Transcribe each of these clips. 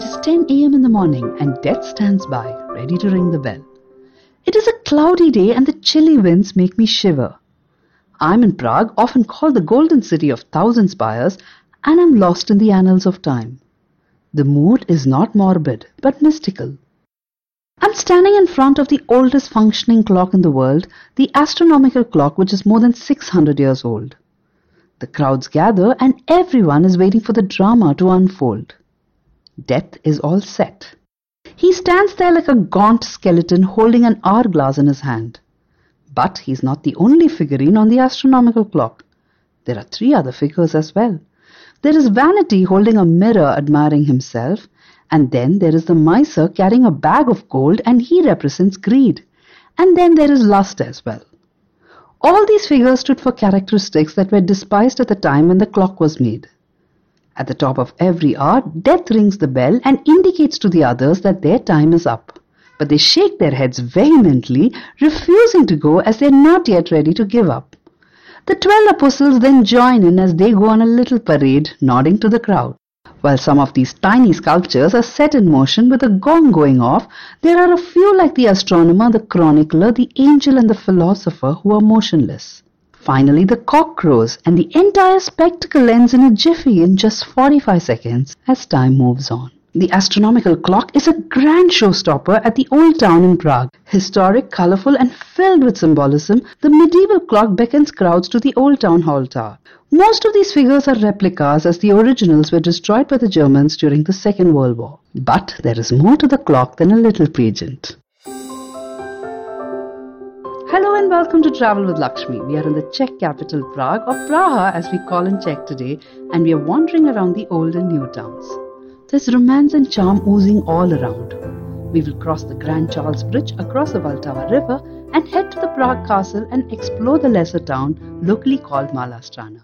It is 10 a.m. in the morning and death stands by, ready to ring the bell. It is a cloudy day and the chilly winds make me shiver. I'm in Prague, often called the golden city of thousand spires, and I'm lost in the annals of time. The mood is not morbid, but mystical. I'm standing in front of the oldest functioning clock in the world, the astronomical clock which is more than 600 years old. The crowds gather and everyone is waiting for the drama to unfold. Death is all set. He stands there like a gaunt skeleton holding an hourglass in his hand. But he's not the only figurine on the astronomical clock. There are three other figures as well. There is Vanity holding a mirror admiring himself, and then there is the miser carrying a bag of gold and he represents greed. And then there is lust as well. All these figures stood for characteristics that were despised at the time when the clock was made. At the top of every hour, death rings the bell and indicates to the others that their time is up. But they shake their heads vehemently, refusing to go as they are not yet ready to give up. The twelve apostles then join in as they go on a little parade, nodding to the crowd. While some of these tiny sculptures are set in motion with a gong going off, there are a few like the astronomer, the chronicler, the angel and the philosopher who are motionless. Finally, the cock crows and the entire spectacle ends in a jiffy in just 45 seconds as time moves on. The astronomical clock is a grand showstopper at the Old Town in Prague. Historic, colorful and filled with symbolism, the medieval clock beckons crowds to the Old Town Hall Tower. Most of these figures are replicas as the originals were destroyed by the Germans during the Second World War. But there is more to the clock than a little pageant. Hello and welcome to Travel with Lakshmi. We are in the Czech capital Prague, or Praha as we call in Czech today, and we are wandering around the old and new towns. There's romance and charm oozing all around. We will cross the Grand Charles Bridge across the Vltava River and head to the Prague Castle and explore the lesser town locally called Malá Strana.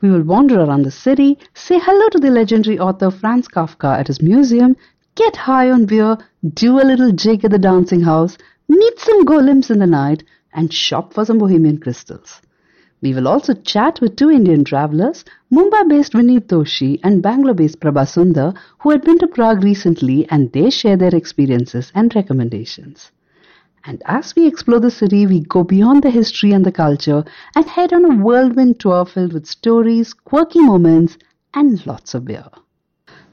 We will wander around the city, say hello to the legendary author Franz Kafka at his museum, get high on beer, do a little jig at the dancing house, meet some golems in the night, and shop for some bohemian crystals. We will also chat with two Indian travelers, Mumbai-based Vineet Doshi and Bangalore-based Prabha Sundar, who had been to Prague recently and they share their experiences and recommendations. And as we explore the city, we go beyond the history and the culture and head on a whirlwind tour filled with stories, quirky moments, and lots of beer.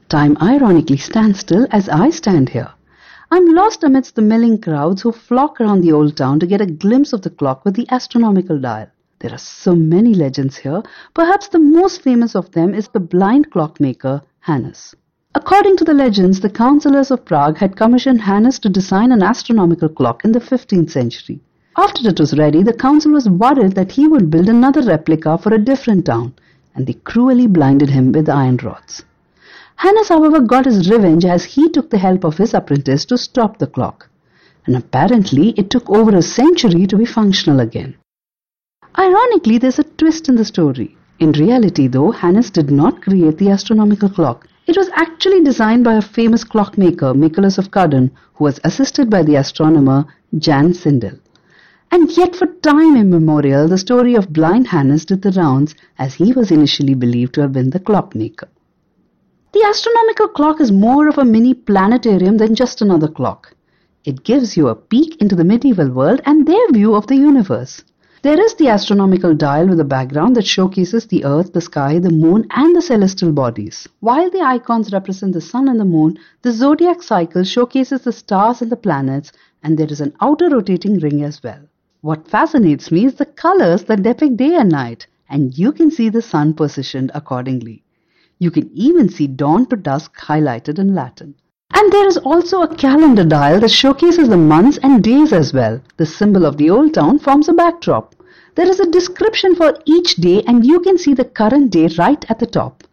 Time ironically stands still as I stand here. I'm lost amidst the milling crowds who flock around the old town to get a glimpse of the clock with the astronomical dial. There are so many legends here. Perhaps the most famous of them is the blind clockmaker Hannes. According to the legends, the councillors of Prague had commissioned Hannes to design an astronomical clock in the 15th century. After it was ready, the council was worried that he would build another replica for a different town, and they cruelly blinded him with iron rods. Hannes, however, got his revenge as he took the help of his apprentice to stop the clock. And apparently, it took over a century to be functional again. Ironically, there's a twist in the story. In reality, though, Hannes did not create the astronomical clock. It was actually designed by a famous clockmaker, Nicholas of Cudden, who was assisted by the astronomer Jan Sindel. And yet for time immemorial, the story of blind Hannes did the rounds as he was initially believed to have been the clockmaker. The astronomical clock is more of a mini planetarium than just another clock. It gives you a peek into the medieval world and their view of the universe. There is the astronomical dial with a background that showcases the earth, the sky, the moon and the celestial bodies. While the icons represent the sun and the moon, the zodiac cycle showcases the stars and the planets and there is an outer rotating ring as well. What fascinates me is the colors that depict day and night and you can see the sun positioned accordingly. You can even see dawn to dusk highlighted in Latin. And there is also a calendar dial that showcases the months and days as well. The symbol of the old town forms a backdrop. There is a description for each day and you can see the current day right at the top.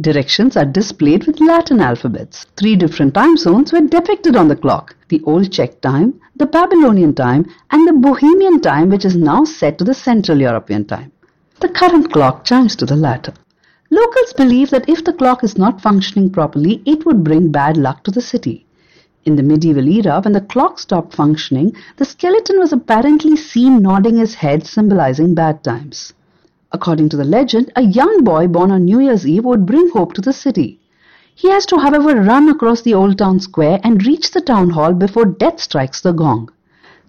Directions are displayed with Latin alphabets. Three different time zones were depicted on the clock. The Old Czech time, the Babylonian time and the Bohemian time which is now set to the Central European time. The current clock chimes to the latter. Locals believe that if the clock is not functioning properly, it would bring bad luck to the city. In the medieval era, when the clock stopped functioning, the skeleton was apparently seen nodding his head, symbolizing bad times. According to the legend, a young boy born on New Year's Eve would bring hope to the city. He has to, however, run across the old town square and reach the town hall before death strikes the gong.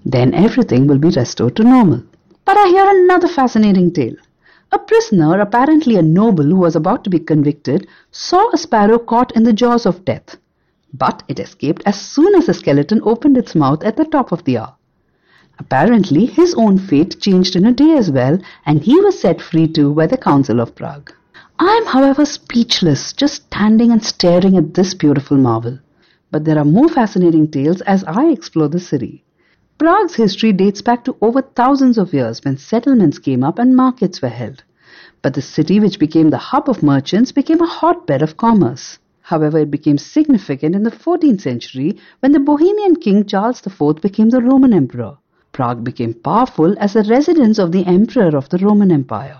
Then everything will be restored to normal. But I hear another fascinating tale. A prisoner, apparently a noble who was about to be convicted, saw a sparrow caught in the jaws of death. But it escaped as soon as the skeleton opened its mouth at the top of the hour. Apparently, his own fate changed in a day as well, and he was set free too by the Council of Prague. I am, however, speechless, just standing and staring at this beautiful marvel. But there are more fascinating tales as I explore the city. Prague's history dates back to over thousands of years when settlements came up and markets were held. But the city, which became the hub of merchants, became a hotbed of commerce. However, it became significant in the 14th century when the Bohemian king Charles IV became the Roman emperor. Prague became powerful as a residence of the emperor of the Roman Empire.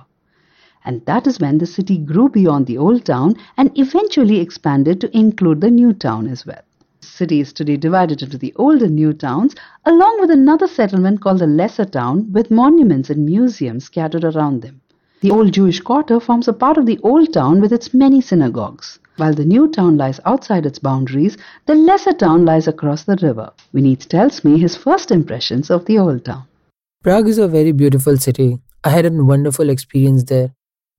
And that is when the city grew beyond the old town and eventually expanded to include the new town as well. City is today divided into the old and new towns, along with another settlement called the Lesser Town, with monuments and museums scattered around them. The old Jewish quarter forms a part of the old town with its many synagogues. While the new town lies outside its boundaries, the lesser town lies across the river. Vineet tells me his first impressions of the old town. Prague is a very beautiful city. I had a wonderful experience there.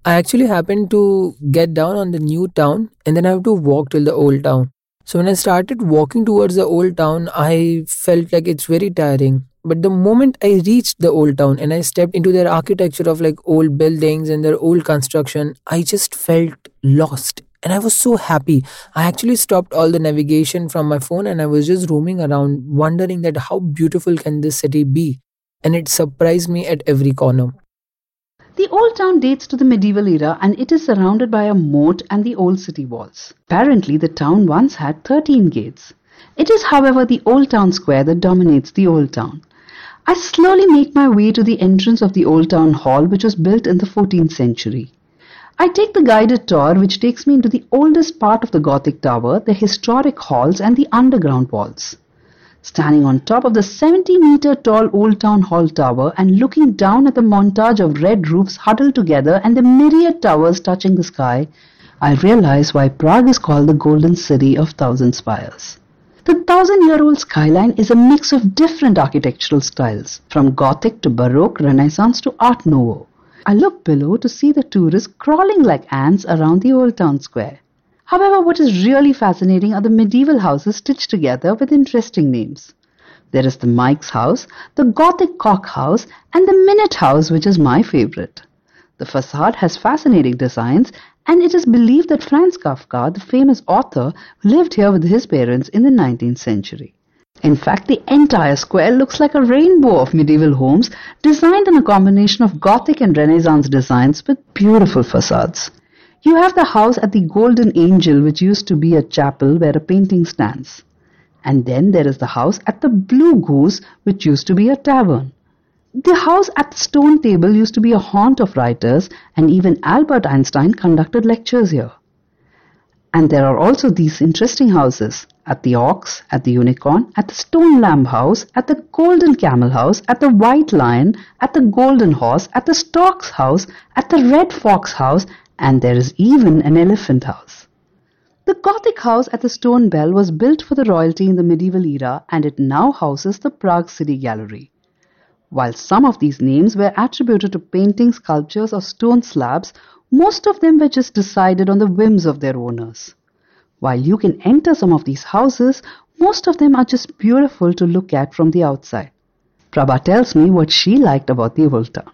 I actually happened to get down on the new town and then I have to walk till the old town. So when I started walking towards the old town, I felt like it's very tiring. But the moment I reached the old town and I stepped into their architecture of like old buildings and their old construction, I just felt lost and I was so happy. I actually stopped all the navigation from my phone and I was just roaming around wondering that how beautiful can this city be and it surprised me at every corner. The old town dates to the medieval era and it is surrounded by a moat and the old city walls. Apparently the town once had 13 gates. It is however the old town square that dominates the old town. I slowly make my way to the entrance of the old town hall which was built in the 14th century. I take the guided tour which takes me into the oldest part of the Gothic tower, the historic halls and the underground walls. Standing on top of the 70 meter tall Old Town Hall tower and looking down at the montage of red roofs huddled together and the myriad towers touching the sky, I realize why Prague is called the Golden City of Thousand Spires. The thousand year old skyline is a mix of different architectural styles, from Gothic to Baroque, Renaissance to Art Nouveau. I look below to see the tourists crawling like ants around the old town square. However, what is really fascinating are the medieval houses stitched together with interesting names. There is the Mike's house, the Gothic cock house, and the Minute house, which is my favorite. The facade has fascinating designs, and it is believed that Franz Kafka, the famous author, lived here with his parents in the 19th century. In fact, the entire square looks like a rainbow of medieval homes designed in a combination of Gothic and Renaissance designs with beautiful facades. You have the house at the Golden Angel, which used to be a chapel where a painting stands. And then there is the house at the Blue Goose, which used to be a tavern. The house at the Stone Table used to be a haunt of writers, and even Albert Einstein conducted lectures here. And there are also these interesting houses at the Ox, at the Unicorn, at the Stone Lamb House, at the Golden Camel House, at the White Lion, at the Golden Horse, at the Stork's House, at the Red Fox House, and there is even an Elephant House. The Gothic house at the Stone Bell was built for the royalty in the medieval era and it now houses the Prague City Gallery. While some of these names were attributed to paintings, sculptures, or stone slabs, most of them were just decided on the whims of their owners. While you can enter some of these houses, most of them are just beautiful to look at from the outside. Prabha tells me what she liked about the old town.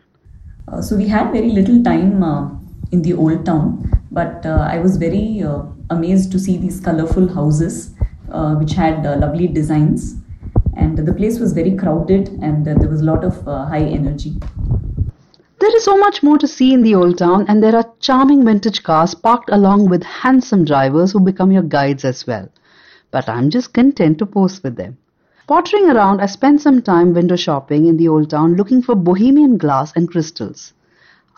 Uh, so we had very little time uh, in the old town, but uh, I was very uh, amazed to see these colorful houses uh, which had lovely designs. And the place was very crowded and there was a lot of high energy. There is so much more to see in the old town, and there are charming vintage cars parked along with handsome drivers who become your guides as well. But I'm just content to post with them. Pottering around, I spent some time window shopping in the old town looking for bohemian glass and crystals.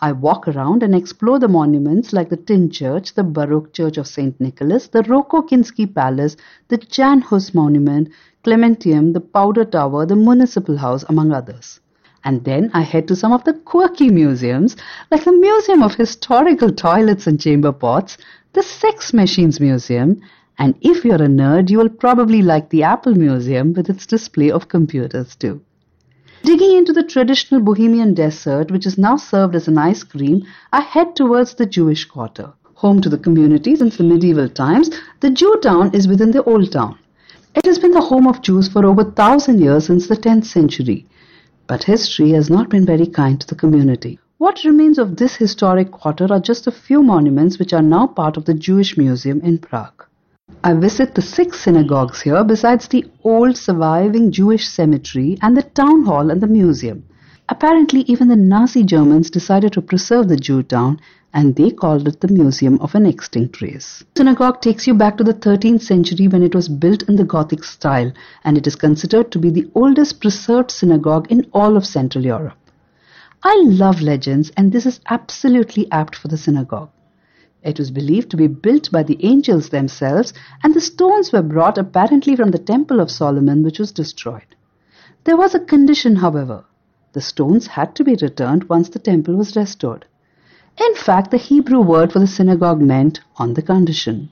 I walk around and explore the monuments like the Tin Church, the Baroque Church of St. Nicholas, the Rococo Kinsky Palace, the Jan Hus Monument, Clementinum, the Powder Tower, the Municipal House, among others. And then I head to some of the quirky museums, like the Museum of Historical Toilets and Chamber Pots, the Sex Machines Museum, and if you're a nerd, you will probably like the Apple Museum with its display of computers too. Digging into the traditional Bohemian dessert, which is now served as an ice cream, I head towards the Jewish Quarter. Home to the community since the medieval times, the Jew town is within the Old Town. It has been the home of Jews for over a thousand years since the 10th century. But history has not been very kind to the community. What remains of this historic quarter are just a few monuments which are now part of the Jewish Museum in Prague. I visit the six synagogues here besides the old surviving Jewish cemetery and the town hall and the museum. Apparently, even the Nazi Germans decided to preserve the Jew town and they called it the Museum of an Extinct Race. Synagogue takes you back to the 13th century when it was built in the Gothic style and it is considered to be the oldest preserved synagogue in all of Central Europe. I love legends and this is absolutely apt for the synagogue. It was believed to be built by the angels themselves, and the stones were brought apparently from the Temple of Solomon, which was destroyed. There was a condition, however. The stones had to be returned once the temple was restored. In fact, the Hebrew word for the synagogue meant on the condition.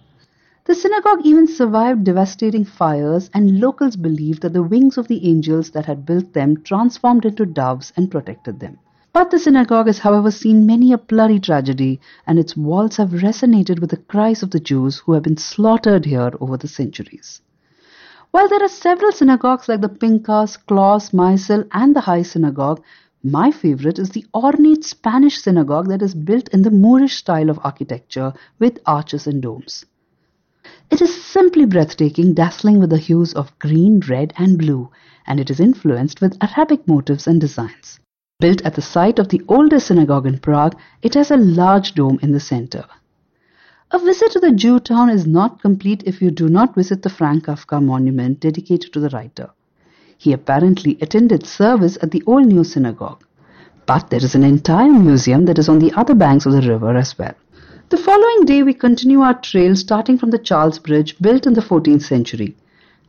The synagogue even survived devastating fires, and locals believed that the wings of the angels that had built them transformed into doves and protected them. But the synagogue has, however, seen many a bloody tragedy, and its walls have resonated with the cries of the Jews who have been slaughtered here over the centuries. While there are several synagogues like the Pinkas, Klaus, Maisel, and the High Synagogue, my favorite is the ornate Spanish synagogue that is built in the Moorish style of architecture with arches and domes. It is simply breathtaking, dazzling with the hues of green, red, and blue, and it is influenced with Arabic motifs and designs. Built at the site of the oldest synagogue in Prague, it has a large dome in the center. A visit to the Jew town is not complete if you do not visit the Franz Kafka monument dedicated to the writer. He apparently attended service at the Old New Synagogue. But there is an entire museum that is on the other banks of the river as well. The following day, we continue our trail starting from the Charles Bridge built in the 14th century.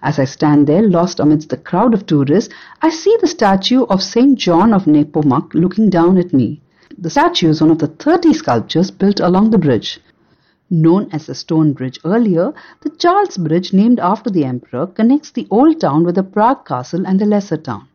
As I stand there, lost amidst the crowd of tourists, I see the statue of St. John of Nepomuk looking down at me. The statue is one of the 30 sculptures built along the bridge. Known as the Stone Bridge earlier, the Charles Bridge, named after the emperor, connects the old town with the Prague castle and the lesser town.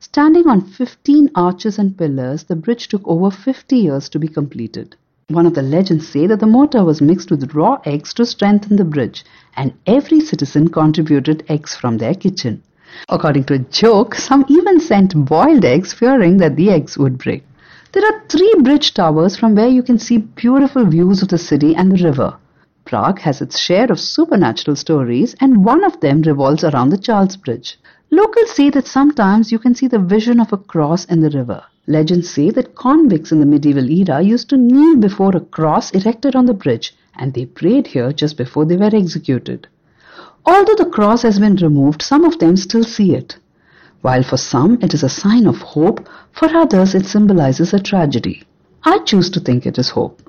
Standing on 15 arches and pillars, the bridge took over 50 years to be completed. One of the legends say that the mortar was mixed with raw eggs to strengthen the bridge, and every citizen contributed eggs from their kitchen. According to a joke, some even sent boiled eggs fearing that the eggs would break. There are three bridge towers from where you can see beautiful views of the city and the river. Prague has its share of supernatural stories, and one of them revolves around the Charles Bridge. Locals say that sometimes you can see the vision of a cross in the river. Legends say that convicts in the medieval era used to kneel before a cross erected on the bridge and they prayed here just before they were executed. Although the cross has been removed, some of them still see it. While for some it is a sign of hope, for others it symbolizes a tragedy. I choose to think it is hope.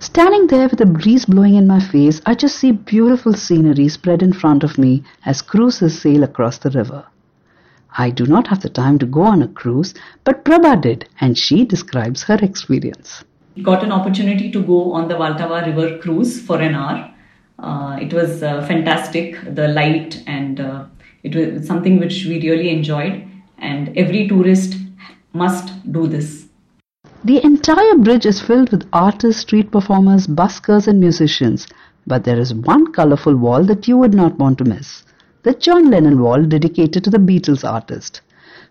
Standing there with a breeze blowing in my face, I just see beautiful scenery spread in front of me as cruises sail across the river. I do not have the time to go on a cruise, but Prabha did, and she describes her experience. Got an opportunity to go on the Vltava River cruise for an hour. Uh, it was uh, fantastic, the light, and uh, it was something which we really enjoyed. And every tourist must do this. The entire bridge is filled with artists, street performers, buskers, and musicians. But there is one colorful wall that you would not want to miss the John Lennon wall dedicated to the Beatles artist.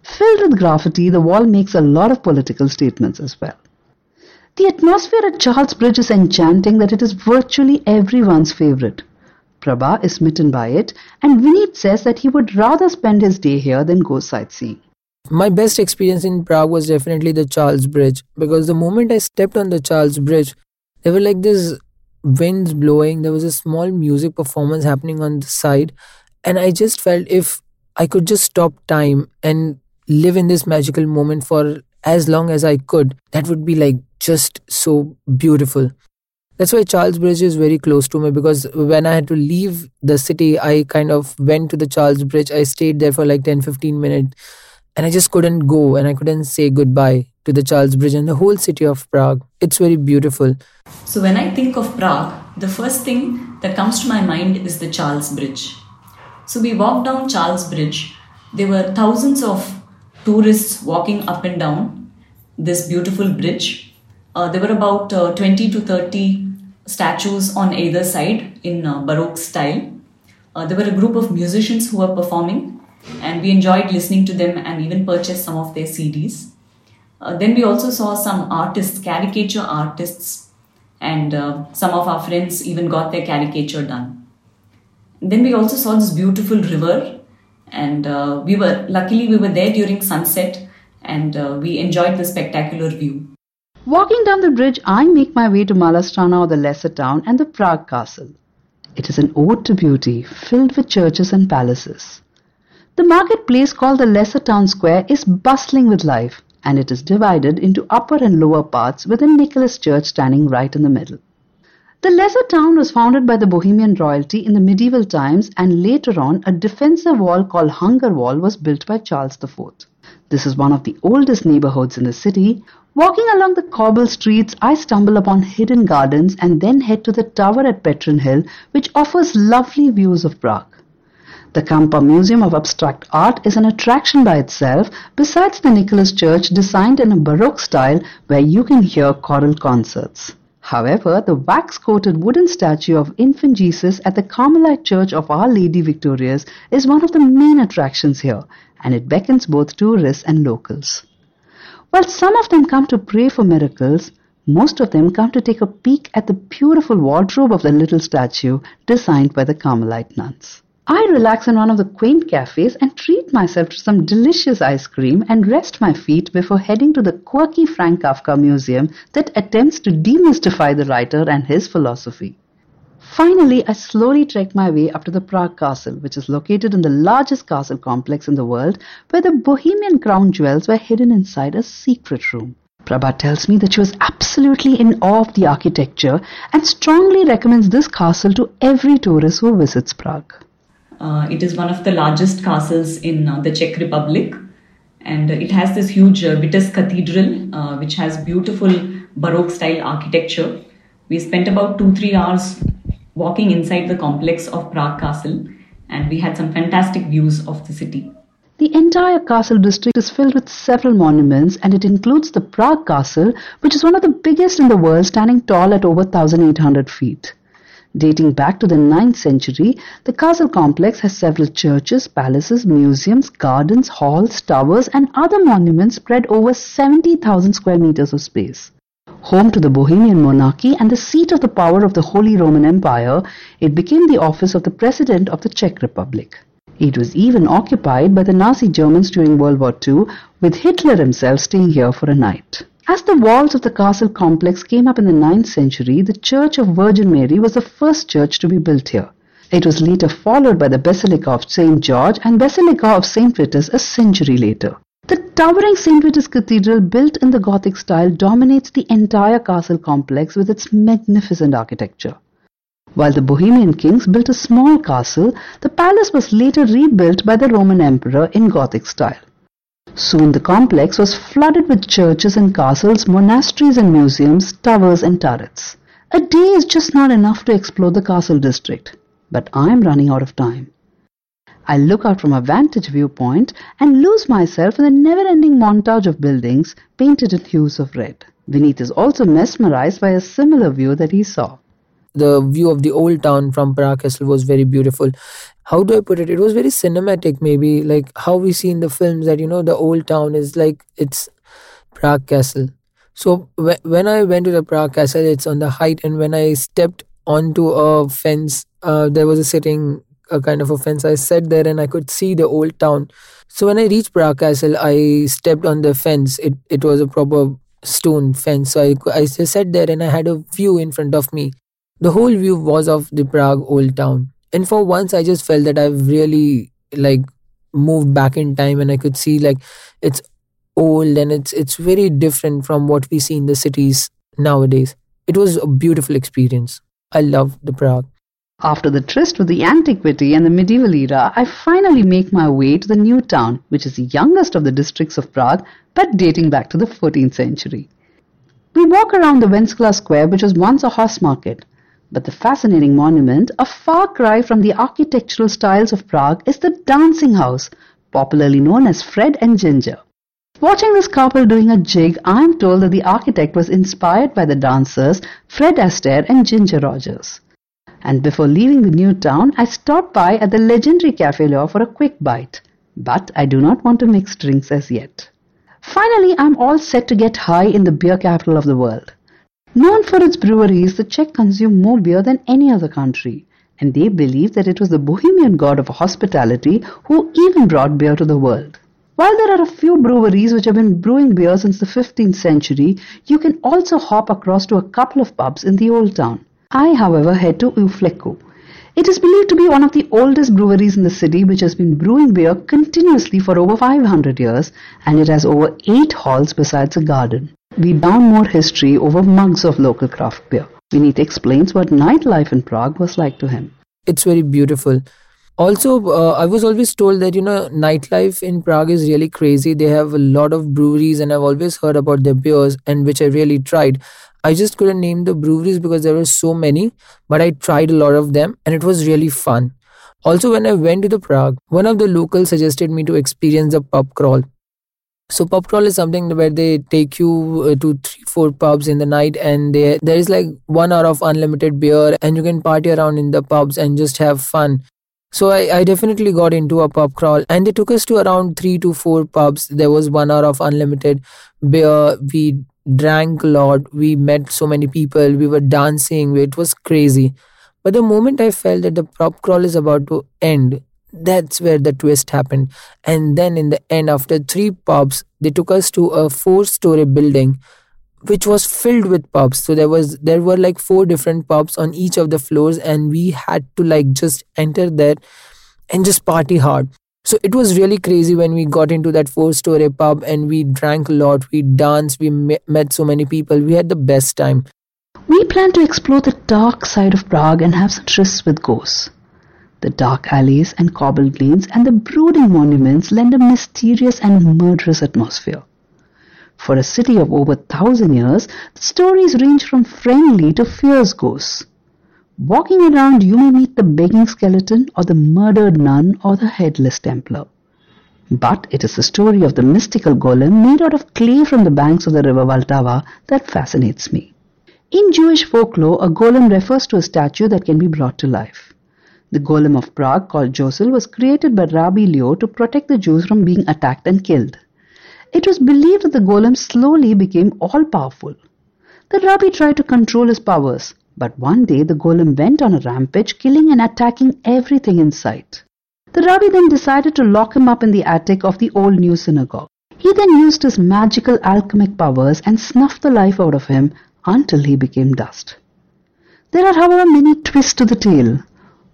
Filled with graffiti, the wall makes a lot of political statements as well. The atmosphere at Charles Bridge is enchanting that it is virtually everyone's favorite. Prabha is smitten by it, and Vineet says that he would rather spend his day here than go sightseeing. My best experience in Prague was definitely the Charles Bridge because the moment I stepped on the Charles Bridge, there were like this winds blowing, there was a small music performance happening on the side, and I just felt if I could just stop time and live in this magical moment for as long as I could, that would be like just so beautiful. That's why Charles Bridge is very close to me because when I had to leave the city, I kind of went to the Charles Bridge. I stayed there for like 10 15 minutes and I just couldn't go and I couldn't say goodbye to the Charles Bridge and the whole city of Prague. It's very beautiful. So, when I think of Prague, the first thing that comes to my mind is the Charles Bridge. So, we walked down Charles Bridge. There were thousands of tourists walking up and down this beautiful bridge. Uh, there were about uh, 20 to 30 statues on either side in uh, Baroque style. Uh, there were a group of musicians who were performing, and we enjoyed listening to them and even purchased some of their CDs. Uh, then we also saw some artists, caricature artists, and uh, some of our friends even got their caricature done. Then we also saw this beautiful river, and uh, we were luckily we were there during sunset, and uh, we enjoyed the spectacular view. Walking down the bridge, I make my way to Malá or the lesser town and the Prague Castle. It is an ode to beauty, filled with churches and palaces. The marketplace called the Lesser Town Square is bustling with life and it is divided into upper and lower parts with a Nicholas Church standing right in the middle. The lesser town was founded by the Bohemian royalty in the medieval times and later on a defensive wall called Hunger Wall was built by Charles IV. This is one of the oldest neighborhoods in the city. Walking along the cobble streets, I stumble upon hidden gardens and then head to the tower at Petrin Hill, which offers lovely views of Prague. The Kampa Museum of Abstract Art is an attraction by itself besides the Nicholas Church designed in a Baroque style where you can hear choral concerts. However, the wax-coated wooden statue of Infant Jesus at the Carmelite Church of Our Lady Victorious is one of the main attractions here and it beckons both tourists and locals. While some of them come to pray for miracles, most of them come to take a peek at the beautiful wardrobe of the little statue designed by the Carmelite nuns. I relax in one of the quaint cafes and treat myself to some delicious ice cream and rest my feet before heading to the quirky Franz Kafka Museum that attempts to demystify the writer and his philosophy. Finally, I slowly trek my way up to the Prague Castle, which is located in the largest castle complex in the world, where the Bohemian crown jewels were hidden inside a secret room. Prabha tells me that she was absolutely in awe of the architecture and strongly recommends this castle to every tourist who visits Prague. Uh, it is one of the largest castles in uh, the Czech Republic, and it has this huge uh, Vitus Cathedral, uh, which has beautiful Baroque style architecture. We spent about two three hours walking inside the complex of Prague Castle, and we had some fantastic views of the city. The entire castle district is filled with several monuments and it includes the Prague Castle, which is one of the biggest in the world, standing tall at over 1800 feet. Dating back to the 9th century, the castle complex has several churches, palaces, museums, gardens, halls, towers, and other monuments spread over 70,000 square meters of space. Home to the Bohemian monarchy and the seat of the power of the Holy Roman Empire, it became the office of the President of the Czech Republic. It was even occupied by the Nazi Germans during World War II, with Hitler himself staying here for a night. As the walls of the castle complex came up in the 9th century, the Church of Virgin Mary was the first church to be built here. It was later followed by the Basilica of St. George and Basilica of St. Vitus a century later. The towering St. Vitus Cathedral, built in the Gothic style, dominates the entire castle complex with its magnificent architecture. While the Bohemian kings built a small castle, the palace was later rebuilt by the Roman emperor in Gothic style. Soon the complex was flooded with churches and castles, monasteries and museums, towers and turrets. A day is just not enough to explore the castle district, but I'm running out of time. I look out from a vantage viewpoint and lose myself in the never-ending montage of buildings painted in hues of red. Vineet is also mesmerized by a similar view that he saw the view of the old town from Prague Castle was very beautiful. How do I put it? It was very cinematic, maybe like how we see in the films that you know the old town is like it's Prague Castle. So wh- when I went to the Prague Castle, it's on the height, and when I stepped onto a fence, uh, there was a sitting a kind of a fence. I sat there and I could see the old town. So when I reached Prague Castle, I stepped on the fence. It it was a proper stone fence. So I I just sat there and I had a view in front of me the whole view was of the Prague old town. And for once I just felt that I've really like moved back in time and I could see like it's old and it's it's very different from what we see in the cities nowadays. It was a beautiful experience. I love the Prague. After the tryst with the antiquity and the medieval era, I finally make my way to the new town, which is the youngest of the districts of Prague, but dating back to the 14th century. We walk around the Wenceslas Square, which was once a horse market. But the fascinating monument, a far cry from the architectural styles of Prague, is the Dancing House, popularly known as Fred and Ginger. Watching this couple doing a jig, I am told that the architect was inspired by the dancers Fred Astaire and Ginger Rogers. And before leaving the new town, I stopped by at the legendary Cafe Leo for a quick bite. But I do not want to mix drinks as yet. Finally, I'm all set to get high in the beer capital of the world. Known for its breweries, the Czech consume more beer than any other country, and they believe that it was the Bohemian god of hospitality who even brought beer to the world. While there are a few breweries which have been brewing beer since the 15th century, you can also hop across to a couple of pubs in the old town. I, however, head to U Fleků. It is believed to be one of the oldest breweries in the city which has been brewing beer continuously for over 500 years and it has over 8 halls besides a garden. We down more history over mugs of local craft beer. Vineet explains what nightlife in Prague was like to him. It's very beautiful. Also, uh, I was always told that you know nightlife in Prague is really crazy. They have a lot of breweries, and I've always heard about their beers, and which I really tried. I just couldn't name the breweries because there were so many, but I tried a lot of them and it was really fun. Also, when I went to the Prague, one of the locals suggested me to experience the pub crawl. So pub crawl is something where they take you uh, to three, four pubs in the night, and they, there is like one hour of unlimited beer, and you can party around in the pubs and just have fun. So I, I definitely got into a pub crawl, and they took us to around three to four pubs. There was one hour of unlimited beer. We drank a lot, we met so many people, we were dancing, it was crazy. But the moment I felt that the pub crawl is about to end, that's where the twist happened. And then in the end, after three pubs, they took us to a four-story building which was filled with pubs so there was there were like four different pubs on each of the floors and we had to like just enter there and just party hard so it was really crazy when we got into that four story pub and we drank a lot, we danced, we met so many people. We had the best time. We plan to explore the dark side of Prague and have some trysts with ghosts. The dark alleys and cobbled lanes and the brooding monuments lend a mysterious and murderous atmosphere. For a city of over a thousand years, the stories range from friendly to fierce ghosts. Walking around, you may meet the begging skeleton or the murdered nun or the headless Templar. But it is the story of the mystical golem made out of clay from the banks of the river Vltava that fascinates me. In Jewish folklore, a golem refers to a statue that can be brought to life. The golem of Prague, called Josil, was created by Rabbi Loew to protect the Jews from being attacked and killed. It was believed that the golem slowly became all powerful. The Rabbi tried to control his powers, but one day the golem went on a rampage, killing and attacking everything in sight. The rabbi then decided to lock him up in the attic of the old new synagogue. He then used his magical alchemic powers and snuffed the life out of him until he became dust. There are, however, many twists to the tale.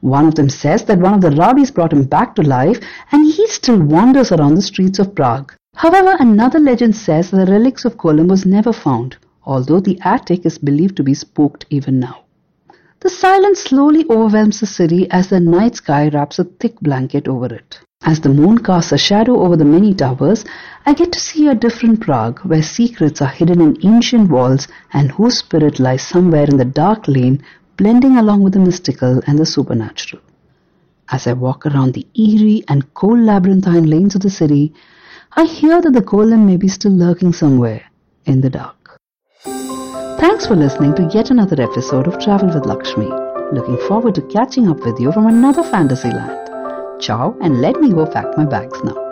One of them says that one of the rabbis brought him back to life and he still wanders around the streets of Prague. However, another legend says that the relics of Golem was never found although the attic is believed to be spooked even now. The silence slowly overwhelms the city as the night sky wraps a thick blanket over it. As the moon casts a shadow over the many towers, I get to see a different Prague where secrets are hidden in ancient walls and whose spirit lies somewhere in the dark lane, blending along with the mystical and the supernatural. As I walk around the eerie and cold labyrinthine lanes of the city, I hear that the golem may be still lurking somewhere in the dark. Thanks for listening to yet another episode of Travel with Lakshmi. Looking forward to catching up with you from another fantasy land. Ciao and let me go pack my bags now.